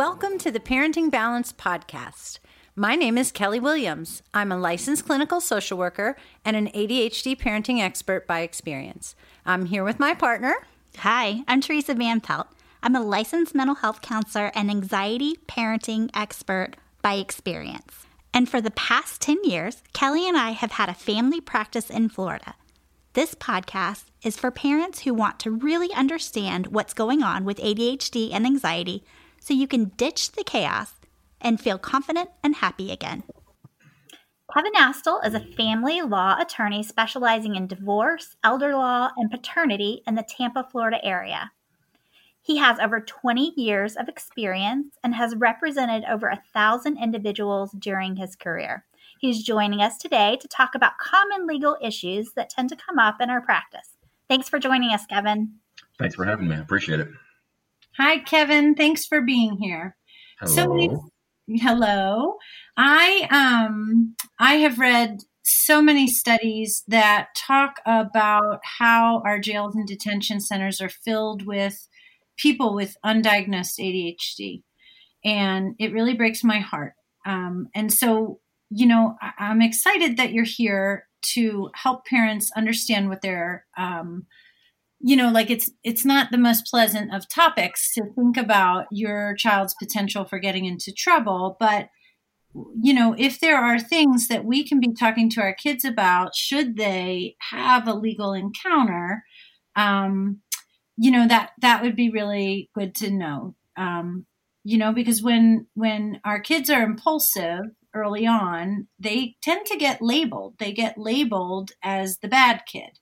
Welcome to the Parenting Balance Podcast. My name is Kelly Williams. I'm a licensed clinical social worker and an ADHD parenting expert by experience. I'm here with my partner. Hi, I'm Teresa Van Pelt. I'm a licensed mental health counselor and anxiety parenting expert by experience. And for the past 10 years, Kelly and I have had a family practice in Florida. This podcast is for parents who want to really understand what's going on with ADHD and anxiety so you can ditch the chaos and feel confident and happy again. Kevin Astle is a family law attorney specializing in divorce, elder law, and paternity in the Tampa, Florida area. He has over 20 years of experience and has represented over a thousand individuals during his career. He's joining us today to talk about common legal issues that tend to come up in our practice. Thanks for joining us, Kevin. Thanks for having me. I appreciate it. Hi, Kevin. Thanks for being here. Hello. So, hello. I um I have read so many studies that talk about how our jails and detention centers are filled with people with undiagnosed ADHD, and it really breaks my heart. Um, and so, you know, I- I'm excited that you're here to help parents understand what they're um, you know like it's it's not the most pleasant of topics to think about your child's potential for getting into trouble but you know if there are things that we can be talking to our kids about should they have a legal encounter um, you know that that would be really good to know. Um, you know because when when our kids are impulsive early on they tend to get labeled. They get labeled as the bad kid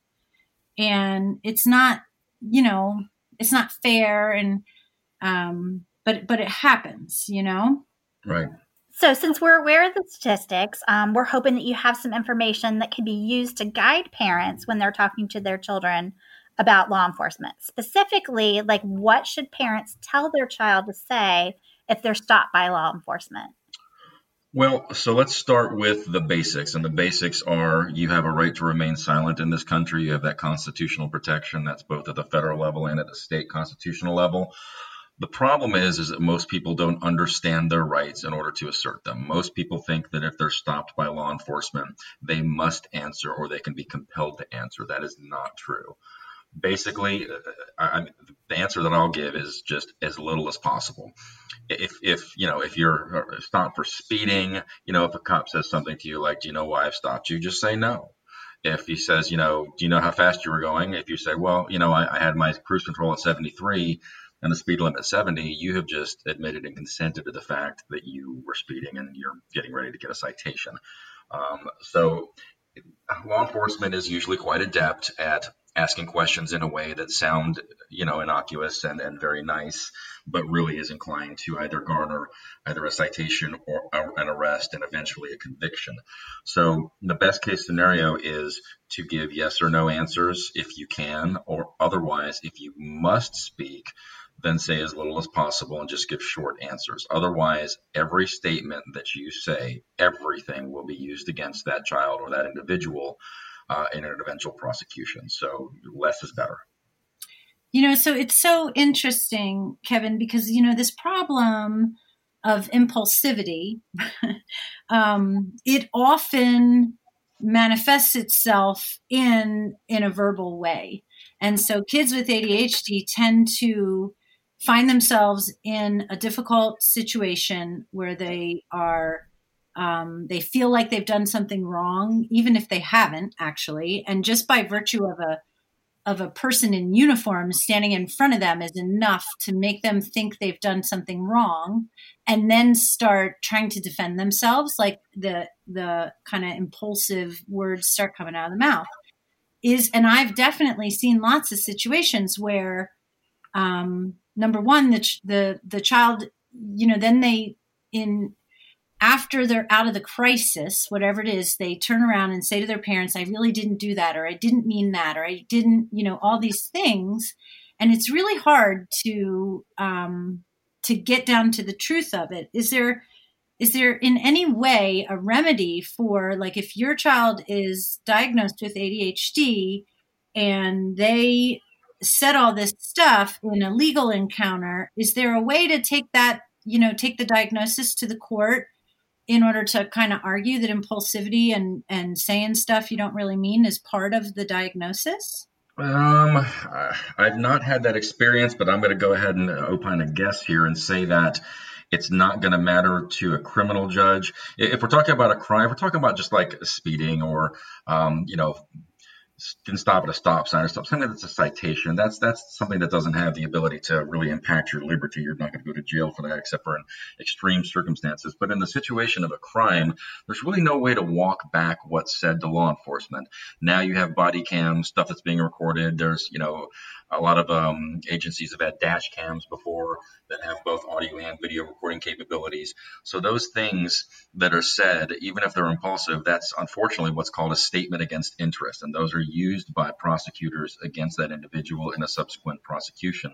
and it's not you know it's not fair and um but but it happens you know Right. So, since we're aware of the statistics, um, we're hoping that you have some information that can be used to guide parents when they're talking to their children about law enforcement. Specifically, like what should parents tell their child to say if they're stopped by law enforcement? Well, so let's start with the basics. And the basics are you have a right to remain silent in this country. You have that constitutional protection that's both at the federal level and at the state constitutional level. The problem is, is that most people don't understand their rights in order to assert them. Most people think that if they're stopped by law enforcement, they must answer or they can be compelled to answer. That is not true. Basically, uh, I, the answer that I'll give is just as little as possible. If, if you know, if you're stopped for speeding, you know, if a cop says something to you like, "Do you know why I've stopped you?" Just say no. If he says, you know, "Do you know how fast you were going?" If you say, "Well, you know, I, I had my cruise control at 73," and the speed limit 70, you have just admitted and consented to the fact that you were speeding and you're getting ready to get a citation. Um, so, law enforcement is usually quite adept at asking questions in a way that sound, you know, innocuous and, and very nice, but really is inclined to either garner either a citation or, or an arrest and eventually a conviction. So, the best case scenario is to give yes or no answers if you can, or otherwise, if you must speak, then say as little as possible and just give short answers. Otherwise, every statement that you say, everything will be used against that child or that individual uh, in an eventual prosecution. So less is better. you know so it's so interesting kevin because you know this problem of impulsivity um, it often manifests itself in in a verbal way and so kids with adhd tend to find themselves in a difficult situation where they are um, they feel like they've done something wrong even if they haven't actually. And just by virtue of a of a person in uniform standing in front of them is enough to make them think they've done something wrong and then start trying to defend themselves like the the kind of impulsive words start coming out of the mouth. Is and i've definitely seen lots of situations where um, number one the, the the child you know then they in after they're out of the crisis, whatever it is, they turn around and say to their parents, I really didn't do that, or I didn't mean that, or I didn't, you know, all these things. And it's really hard to um, to get down to the truth of it. Is there is there in any way a remedy for like if your child is diagnosed with ADHD and they said all this stuff in a legal encounter, is there a way to take that, you know, take the diagnosis to the court in order to kind of argue that impulsivity and, and saying stuff you don't really mean is part of the diagnosis? Um, I've not had that experience, but I'm going to go ahead and opine a guess here and say that it's not going to matter to a criminal judge. If we're talking about a crime, if we're talking about just like speeding or, um, you know, didn't stop at a stop sign or something that's a citation. That's that's something that doesn't have the ability to really impact your liberty. You're not going to go to jail for that, except for in extreme circumstances. But in the situation of a crime, there's really no way to walk back what's said to law enforcement. Now you have body cam stuff that's being recorded. There's you know a lot of um, agencies have had dash cams before that have both audio and video recording capabilities. So those things that are said, even if they're impulsive, that's unfortunately what's called a statement against interest, and those are used by prosecutors against that individual in a subsequent prosecution.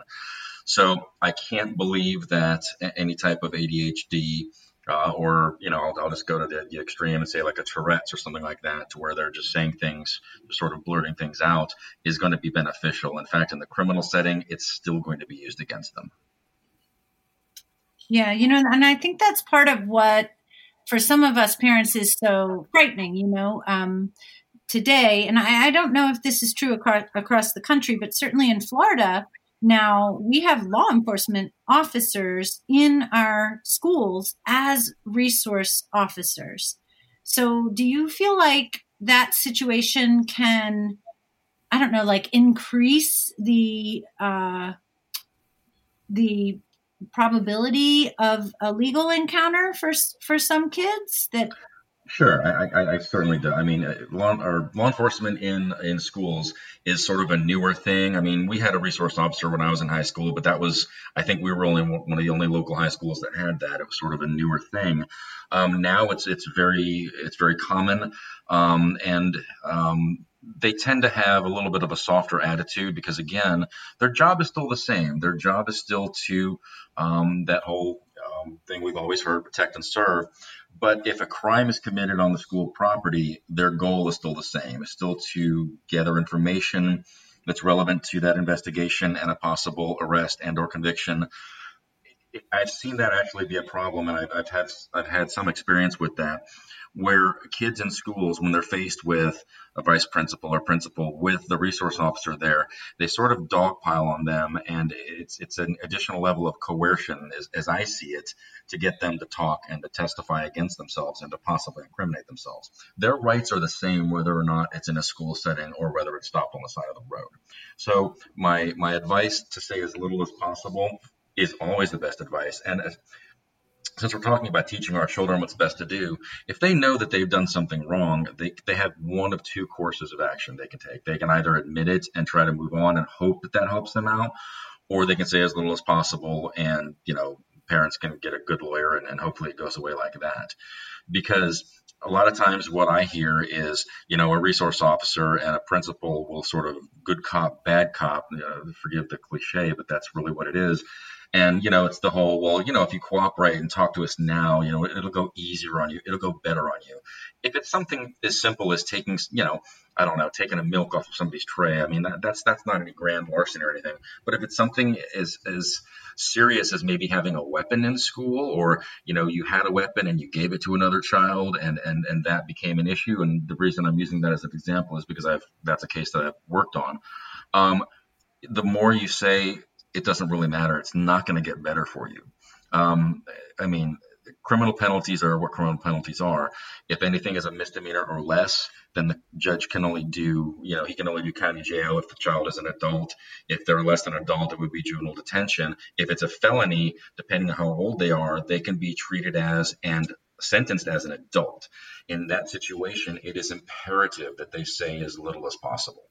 So I can't believe that any type of ADHD uh, or you know I'll, I'll just go to the, the, extreme and say like a Tourette's or something like that, to where they're just saying things, just sort of blurting things out, is going to be beneficial. In fact, in the criminal setting, it's still going to be used against them. Yeah, you know, and I think that's part of what, for some of us parents, is so frightening. You know, um, today, and I, I don't know if this is true across across the country, but certainly in Florida now, we have law enforcement officers in our schools as resource officers. So, do you feel like that situation can, I don't know, like increase the uh, the probability of a legal encounter for for some kids that Sure, I, I, I, certainly do. I mean, uh, law, law enforcement in in schools is sort of a newer thing. I mean, we had a resource officer when I was in high school, but that was, I think, we were only one of the only local high schools that had that. It was sort of a newer thing. Um, now it's it's very it's very common, um, and um, they tend to have a little bit of a softer attitude because again, their job is still the same. Their job is still to um, that whole um, thing we've always heard protect and serve. But if a crime is committed on the school property, their goal is still the same. It's still to gather information that's relevant to that investigation and a possible arrest and or conviction. I've seen that actually be a problem, and I've, I've had I've had some experience with that where kids in schools, when they're faced with a vice principal or principal with the resource officer there, they sort of dogpile on them, and it's it's an additional level of coercion, as, as I see it, to get them to talk and to testify against themselves and to possibly incriminate themselves. Their rights are the same whether or not it's in a school setting or whether it's stopped on the side of the road. So my my advice to say as little as possible is always the best advice, and uh, since we're talking about teaching our children what's best to do, if they know that they've done something wrong, they, they have one of two courses of action they can take. They can either admit it and try to move on and hope that that helps them out, or they can say as little as possible and, you know, parents can get a good lawyer and, and hopefully it goes away like that. Because a lot of times what I hear is, you know, a resource officer and a principal will sort of good cop, bad cop, you know, forgive the cliche, but that's really what it is and, you know, it's the whole, well, you know, if you cooperate and talk to us now, you know, it'll go easier on you. It'll go better on you. If it's something as simple as taking, you know, I don't know, taking a milk off of somebody's tray, I mean, that, that's that's not any grand larceny or anything. But if it's something as as serious as maybe having a weapon in school, or you know, you had a weapon and you gave it to another child, and and and that became an issue. And the reason I'm using that as an example is because I've that's a case that I've worked on. Um, the more you say it doesn't really matter. It's not going to get better for you. Um, I mean, criminal penalties are what criminal penalties are. If anything is a misdemeanor or less, then the judge can only do, you know, he can only do county jail if the child is an adult. If they're less than an adult, it would be juvenile detention. If it's a felony, depending on how old they are, they can be treated as and sentenced as an adult. In that situation, it is imperative that they say as little as possible.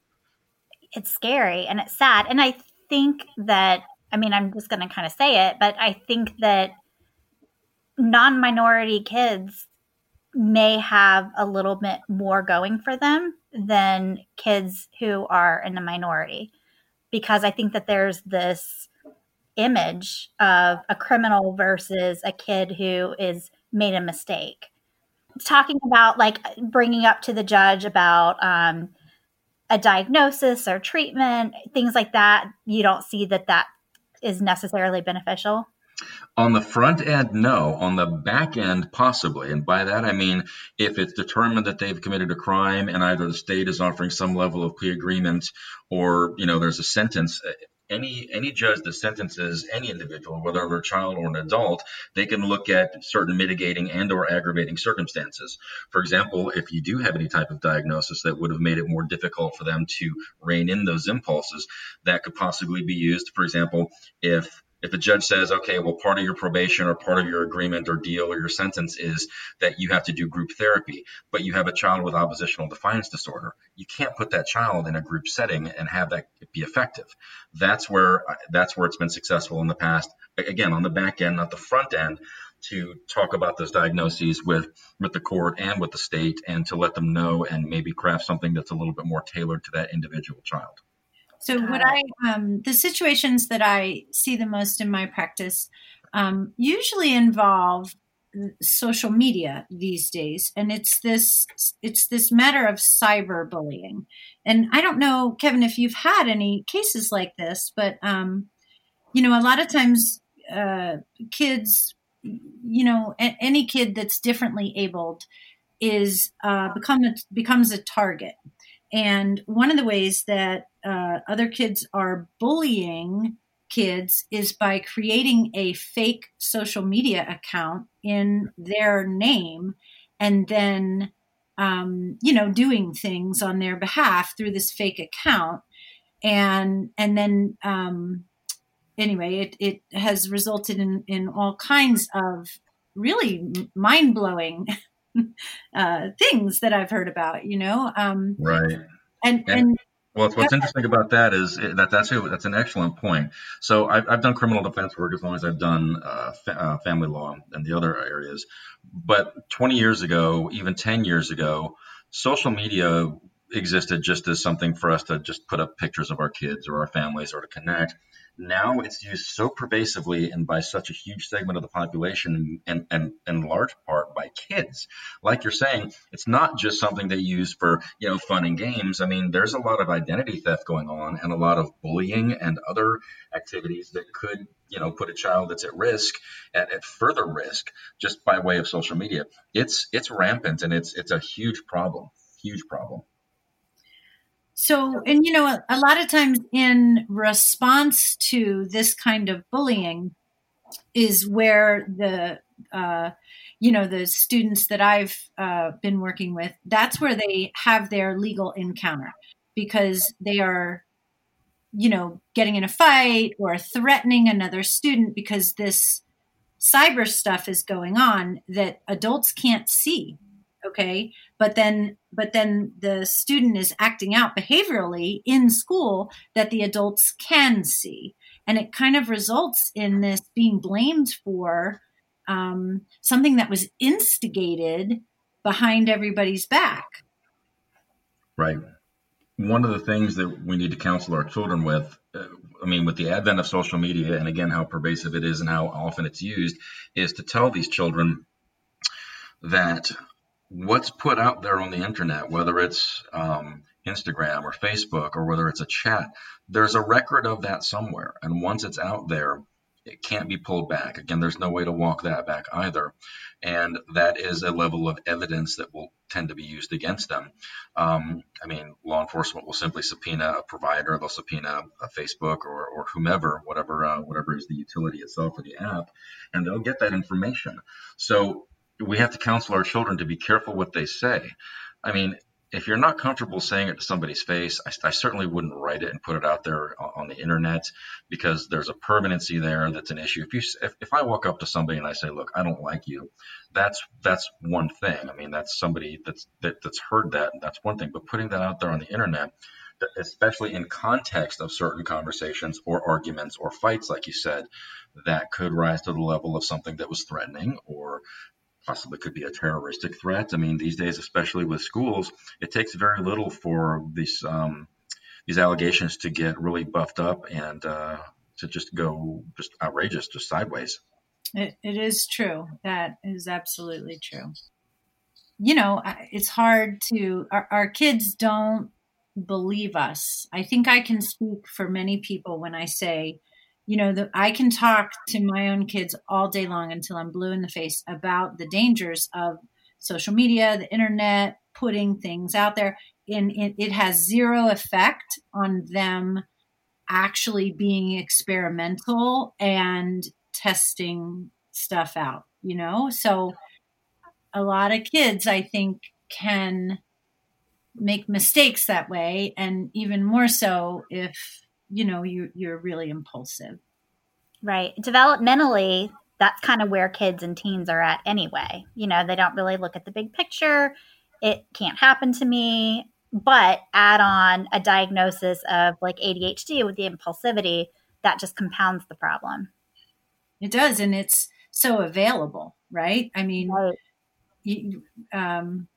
It's scary and it's sad. And I think that, I mean, I'm just going to kind of say it, but I think that non minority kids may have a little bit more going for them than kids who are in the minority because I think that there's this image of a criminal versus a kid who is made a mistake. Talking about like bringing up to the judge about um, a diagnosis or treatment, things like that, you don't see that that is necessarily beneficial? On the front end, no. On the back end, possibly. And by that, I mean if it's determined that they've committed a crime and either the state is offering some level of plea agreement or, you know, there's a sentence, any any judge that sentences any individual, whether they're a child or an adult, they can look at certain mitigating and or aggravating circumstances. For example, if you do have any type of diagnosis that would have made it more difficult for them to rein in those impulses, that could possibly be used. For example, if if a judge says, okay, well, part of your probation or part of your agreement or deal or your sentence is that you have to do group therapy, but you have a child with oppositional defiance disorder, you can't put that child in a group setting and have that be effective. That's where that's where it's been successful in the past. Again, on the back end, not the front end, to talk about those diagnoses with with the court and with the state, and to let them know and maybe craft something that's a little bit more tailored to that individual child. So what I um, the situations that I see the most in my practice um, usually involve social media these days, and it's this it's this matter of cyberbullying. And I don't know, Kevin, if you've had any cases like this, but um, you know, a lot of times uh, kids, you know, a- any kid that's differently abled is uh, become a, becomes a target. And one of the ways that uh, other kids are bullying kids is by creating a fake social media account in their name and then um, you know doing things on their behalf through this fake account. And and then um, anyway it, it has resulted in in all kinds of really mind-blowing uh, things that i've heard about you know um, right. and, and, and well, what's interesting about that is that that's a, that's an excellent point. So I've, I've done criminal defense work as long as I've done uh, fa- uh, family law and the other areas. But 20 years ago, even 10 years ago, social media existed just as something for us to just put up pictures of our kids or our families or to connect. Now it's used so pervasively and by such a huge segment of the population and, and, in large part by kids. Like you're saying, it's not just something they use for, you know, fun and games. I mean, there's a lot of identity theft going on and a lot of bullying and other activities that could, you know, put a child that's at risk at, at further risk just by way of social media. It's it's rampant and it's it's a huge problem. Huge problem. So, and you know, a, a lot of times in response to this kind of bullying is where the, uh, you know, the students that I've uh, been working with, that's where they have their legal encounter because they are, you know, getting in a fight or threatening another student because this cyber stuff is going on that adults can't see okay but then but then the student is acting out behaviorally in school that the adults can see. And it kind of results in this being blamed for um, something that was instigated behind everybody's back. Right. One of the things that we need to counsel our children with uh, i mean with the advent of social media and again how pervasive it is and how often it's used is to tell these children that what's put out there on the internet, whether it's um, Instagram or Facebook or whether it's a chat, there's a record of that somewhere. And once it's out there, it can't be pulled back. Again, there's no way to walk that back either. And that is a level of evidence that will tend to be used against them. Um, I mean, law enforcement will simply subpoena a provider, they'll subpoena a Facebook or, or whomever, whatever, uh, whatever is the utility itself or the app, and they'll get that information. So we have to counsel our children to be careful what they say. I mean, if you're not comfortable saying it to somebody's face, I, I, certainly wouldn't write it and put it out there on the internet because there's a permanency there that's an issue. If you if, if I walk up to somebody and I say, "Look, I don't like you," that's that's one thing. I mean, that's somebody that's that, that's heard that. That's one thing. But putting that out there on the internet, especially in context of certain conversations or arguments or fights, like you said, that could rise to the level of something that was threatening or possibly could be a terroristic threat. I mean, these days, especially with schools, it takes very little for these um, these allegations to get really buffed up and uh, to just go just outrageous, just sideways. It, it is true. That is absolutely true. You know, it's hard to our, our kids don't believe us. I think I can speak for many people when I say, you know, that I can talk to my own kids all day long until I'm blue in the face about the dangers of social media, the internet, putting things out there. And it, it has zero effect on them actually being experimental and testing stuff out, you know? So a lot of kids, I think, can make mistakes that way. And even more so if, you know, you, you're really impulsive. Right. Developmentally, that's kind of where kids and teens are at anyway. You know, they don't really look at the big picture. It can't happen to me but add on a diagnosis of like ADHD with the impulsivity, that just compounds the problem. It does, and it's so available, right? I mean, right. You, um,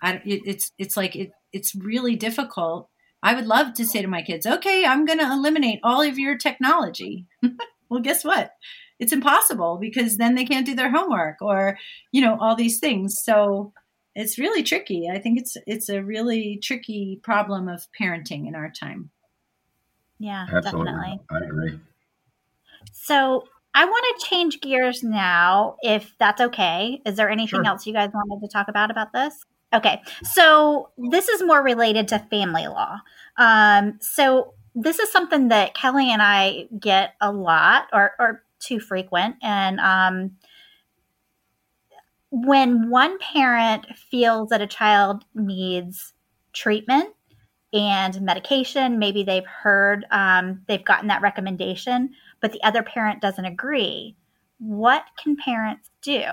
I, it, it's it's like it, it's really difficult. I would love to say to my kids, "Okay, I'm going to eliminate all of your technology." well, guess what? It's impossible because then they can't do their homework or you know all these things. So it's really tricky. I think it's it's a really tricky problem of parenting in our time. Yeah, Absolutely. definitely. I agree. So I want to change gears now, if that's okay. Is there anything sure. else you guys wanted to talk about about this? Okay, so this is more related to family law. Um, so this is something that Kelly and I get a lot, or, or too frequent, and um, when one parent feels that a child needs treatment and medication, maybe they've heard, um, they've gotten that recommendation, but the other parent doesn't agree, what can parents do?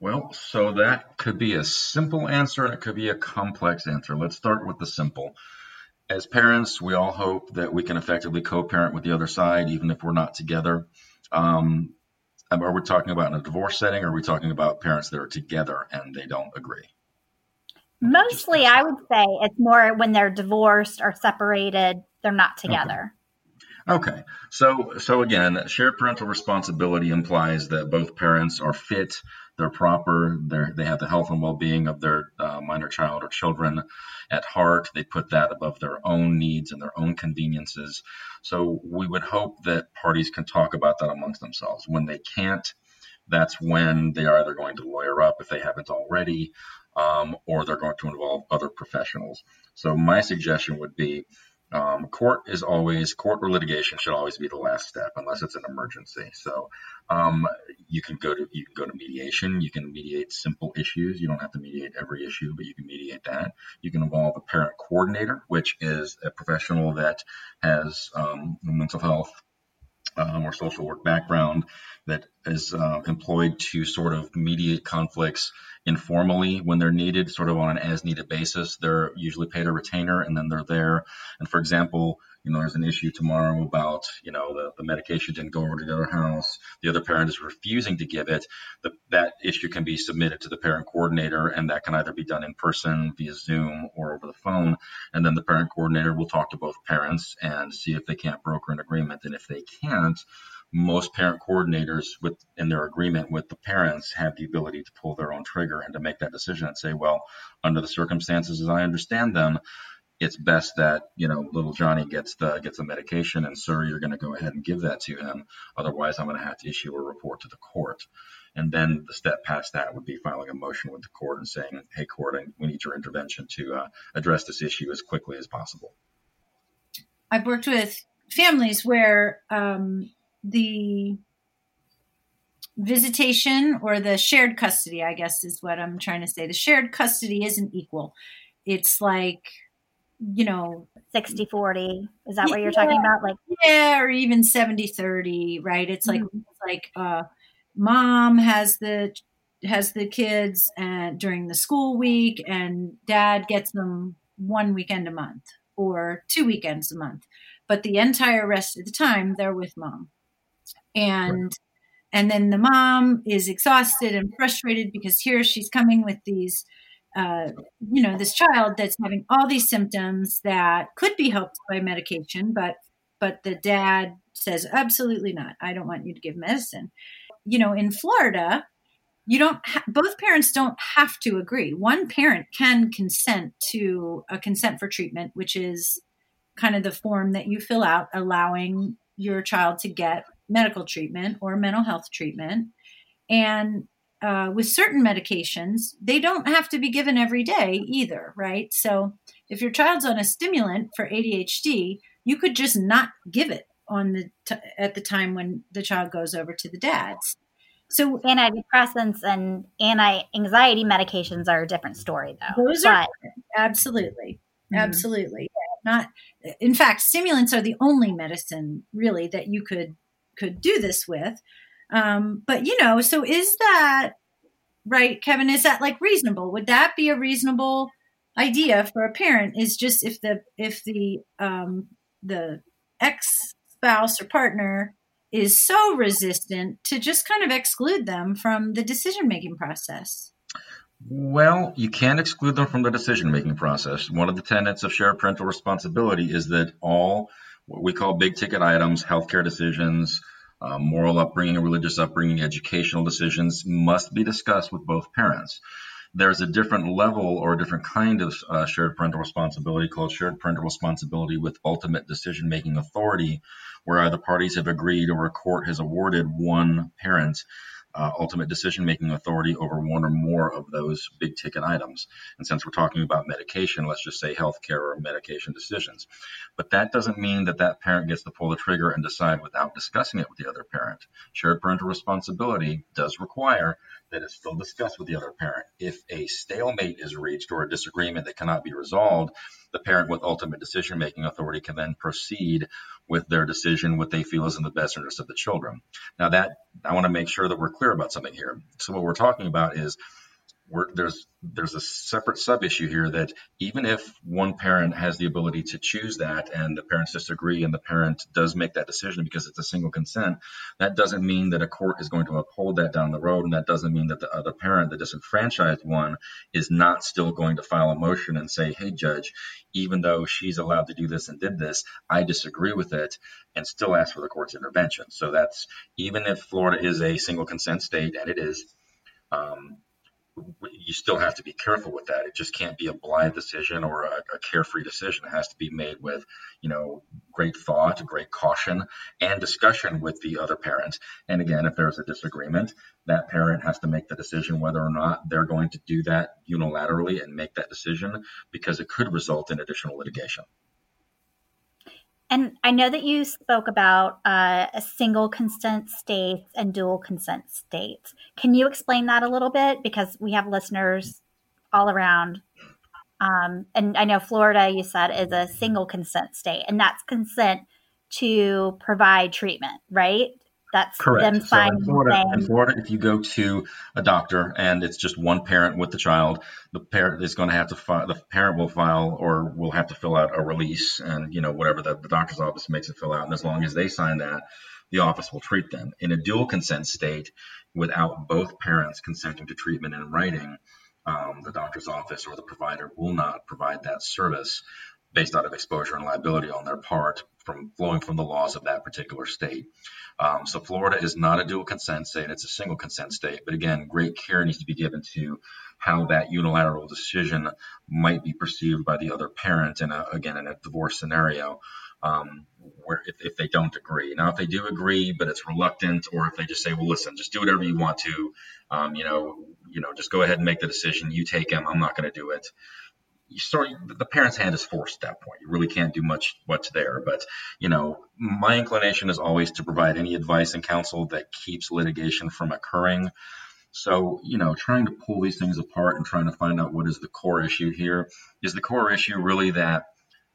Well, so that could be a simple answer and it could be a complex answer. Let's start with the simple. As parents, we all hope that we can effectively co parent with the other side, even if we're not together. Um, um, are we talking about in a divorce setting or are we talking about parents that are together and they don't agree? Mostly, I would say it's more when they're divorced or separated, they're not together. Okay. okay. So, so again, shared parental responsibility implies that both parents are fit they're proper, they're, they have the health and well being of their uh, minor child or children at heart. They put that above their own needs and their own conveniences. So we would hope that parties can talk about that amongst themselves. When they can't, that's when they are either going to lawyer up if they haven't already, um, or they're going to involve other professionals. So my suggestion would be um, court is always court or litigation should always be the last step unless it's an emergency. So um, you can go to you can go to mediation. You can mediate simple issues. You don't have to mediate every issue, but you can mediate that. You can involve a parent coordinator, which is a professional that has um, mental health um, or social work background that is uh, employed to sort of mediate conflicts informally when they're needed, sort of on an as needed basis. They're usually paid a retainer and then they're there. And for example, you know, there's an issue tomorrow about, you know, the, the medication didn't go over to the other house. The other parent is refusing to give it. The, that issue can be submitted to the parent coordinator, and that can either be done in person via Zoom or over the phone. And then the parent coordinator will talk to both parents and see if they can't broker an agreement. And if they can't, most parent coordinators with in their agreement with the parents have the ability to pull their own trigger and to make that decision and say well under the circumstances as i understand them it's best that you know little johnny gets the gets the medication and sir you're going to go ahead and give that to him otherwise i'm going to have to issue a report to the court and then the step past that would be filing a motion with the court and saying hey court we need your intervention to uh, address this issue as quickly as possible i've worked with families where um, the visitation or the shared custody, I guess is what I'm trying to say. The shared custody isn't equal. It's like, you know, 60 40. Is that what you're talking about? Like, yeah, or even 70 30, right? It's like, mm-hmm. it's like, uh, mom has the, has the kids and during the school week and dad gets them one weekend a month or two weekends a month. But the entire rest of the time they're with mom and right. and then the mom is exhausted and frustrated because here she's coming with these uh, you know this child that's having all these symptoms that could be helped by medication but but the dad says absolutely not. I don't want you to give medicine. You know in florida you don't ha- both parents don't have to agree. One parent can consent to a consent for treatment which is kind of the form that you fill out allowing your child to get medical treatment or mental health treatment. And uh, with certain medications they don't have to be given every day either right so if your child's on a stimulant for adhd you could just not give it on the t- at the time when the child goes over to the dad's so antidepressants and anti-anxiety medications are a different story, though. Those but, are absolutely, mm-hmm. absolutely not. In fact, stimulants are the only medicine really that you could could do this with. Um, but you know, so is that right, Kevin? Is that like reasonable? Would that be a reasonable idea for a parent? Is just if the if the um, the ex spouse or partner is so resistant to just kind of exclude them from the decision making process? Well, you can't exclude them from the decision making process. One of the tenets of shared parental responsibility is that all what we call big ticket items, healthcare decisions, uh, moral upbringing, religious upbringing, educational decisions must be discussed with both parents. There's a different level or a different kind of uh, shared parental responsibility called shared parental responsibility with ultimate decision making authority, where either parties have agreed or a court has awarded one parent uh, ultimate decision making authority over one or more of those big ticket items. And since we're talking about medication, let's just say healthcare or medication decisions. But that doesn't mean that that parent gets to pull the trigger and decide without discussing it with the other parent. Shared parental responsibility does require that it's still discussed with the other parent. If a stalemate is reached or a disagreement that cannot be resolved, the parent with ultimate decision making authority can then proceed with their decision what they feel is in the best interest of the children. Now that I want to make sure that we're clear about something here. So what we're talking about is there's there's a separate sub issue here that even if one parent has the ability to choose that and the parents disagree and the parent does make that decision because it's a single consent, that doesn't mean that a court is going to uphold that down the road, and that doesn't mean that the other parent, the disenfranchised one, is not still going to file a motion and say, "Hey, judge, even though she's allowed to do this and did this, I disagree with it," and still ask for the court's intervention. So that's even if Florida is a single consent state, and it is. Um, you still have to be careful with that. It just can't be a blind decision or a, a, carefree decision. It has to be made with, you know, great thought, great caution, and discussion with the other parent. And again, if there's a disagreement, that parent has to make the decision whether or not they're going to do that unilaterally and make that decision because it could result in additional litigation. And I know that you spoke about uh, a single consent states and dual consent states. Can you explain that a little bit? Because we have listeners all around. Um, and I know Florida, you said, is a single consent state, and that's consent to provide treatment, right? That's Correct. them so in Florida, in Florida, if you go to a doctor and it's just one parent with the child, the parent is going to have to file. The parent will file or will have to fill out a release, and you know whatever the, the doctor's office makes it fill out. And as long as they sign that, the office will treat them. In a dual consent state, without both parents consenting to treatment in writing, um, the doctor's office or the provider will not provide that service based out of exposure and liability on their part from flowing from the laws of that particular state. Um, so Florida is not a dual consent state; it's a single consent state. But again, great care needs to be given to how that unilateral decision might be perceived by the other parent in a, again in a divorce scenario. Um, where if, if they don't agree. Now, if they do agree, but it's reluctant, or if they just say, "Well, listen, just do whatever you want to," um, you know, you know, just go ahead and make the decision. You take him. I'm not going to do it you start the parent's hand is forced at that point. You really can't do much much there. But you know, my inclination is always to provide any advice and counsel that keeps litigation from occurring. So, you know, trying to pull these things apart and trying to find out what is the core issue here. Is the core issue really that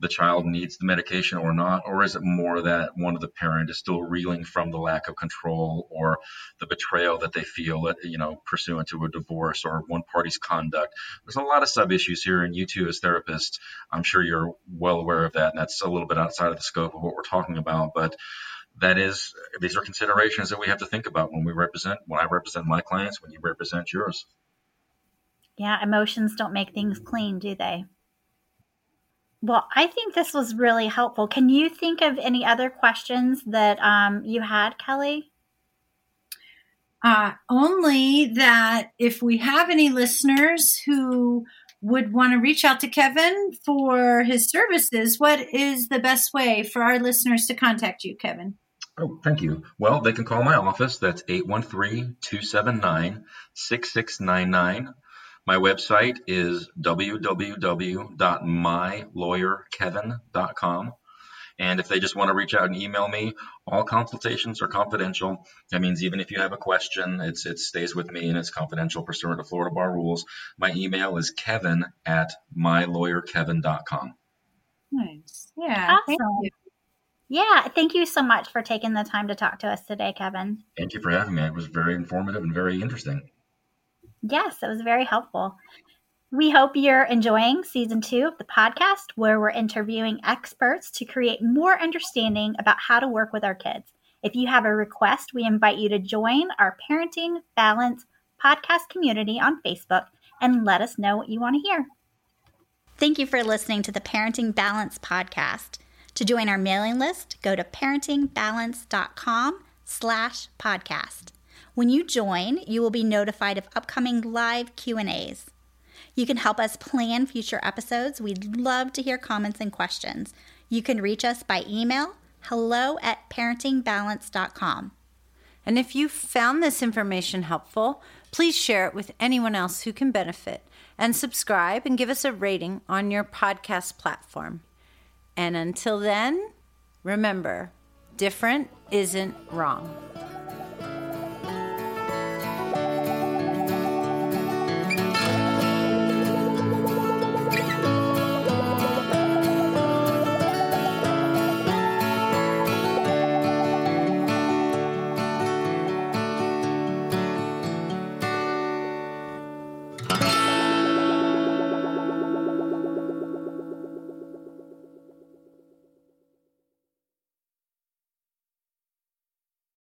the child needs the medication or not? Or is it more that one of the parent is still reeling from the lack of control or the betrayal that they feel, you know, pursuant to a divorce or one party's conduct? There's a lot of sub issues here, and you two, as therapists, I'm sure you're well aware of that, and that's a little bit outside of the scope of what we're talking about. But that is, these are considerations that we have to think about when we represent, when I represent my clients, when you represent yours. Yeah, emotions don't make things clean, do they? Well, I think this was really helpful. Can you think of any other questions that um, you had, Kelly? Uh, only that if we have any listeners who would want to reach out to Kevin for his services, what is the best way for our listeners to contact you, Kevin? Oh, thank you. Well, they can call my office. That's 813 279 6699. My website is www.mylawyerkevin.com. And if they just want to reach out and email me, all consultations are confidential. That means even if you have a question, it's it stays with me and it's confidential pursuant to Florida bar rules. My email is kevin at mylawyerkevin.com. Nice. Yeah. Awesome. Yeah, thank you so much for taking the time to talk to us today, Kevin. Thank you for having me. It was very informative and very interesting. Yes, that was very helpful. We hope you're enjoying season two of the podcast, where we're interviewing experts to create more understanding about how to work with our kids. If you have a request, we invite you to join our Parenting Balance podcast community on Facebook and let us know what you want to hear. Thank you for listening to the Parenting Balance podcast. To join our mailing list, go to parentingbalance.com slash podcast. When you join, you will be notified of upcoming live Q&As. You can help us plan future episodes. We'd love to hear comments and questions. You can reach us by email hello at parentingbalance.com. And if you found this information helpful, please share it with anyone else who can benefit and subscribe and give us a rating on your podcast platform. And until then, remember different isn't wrong.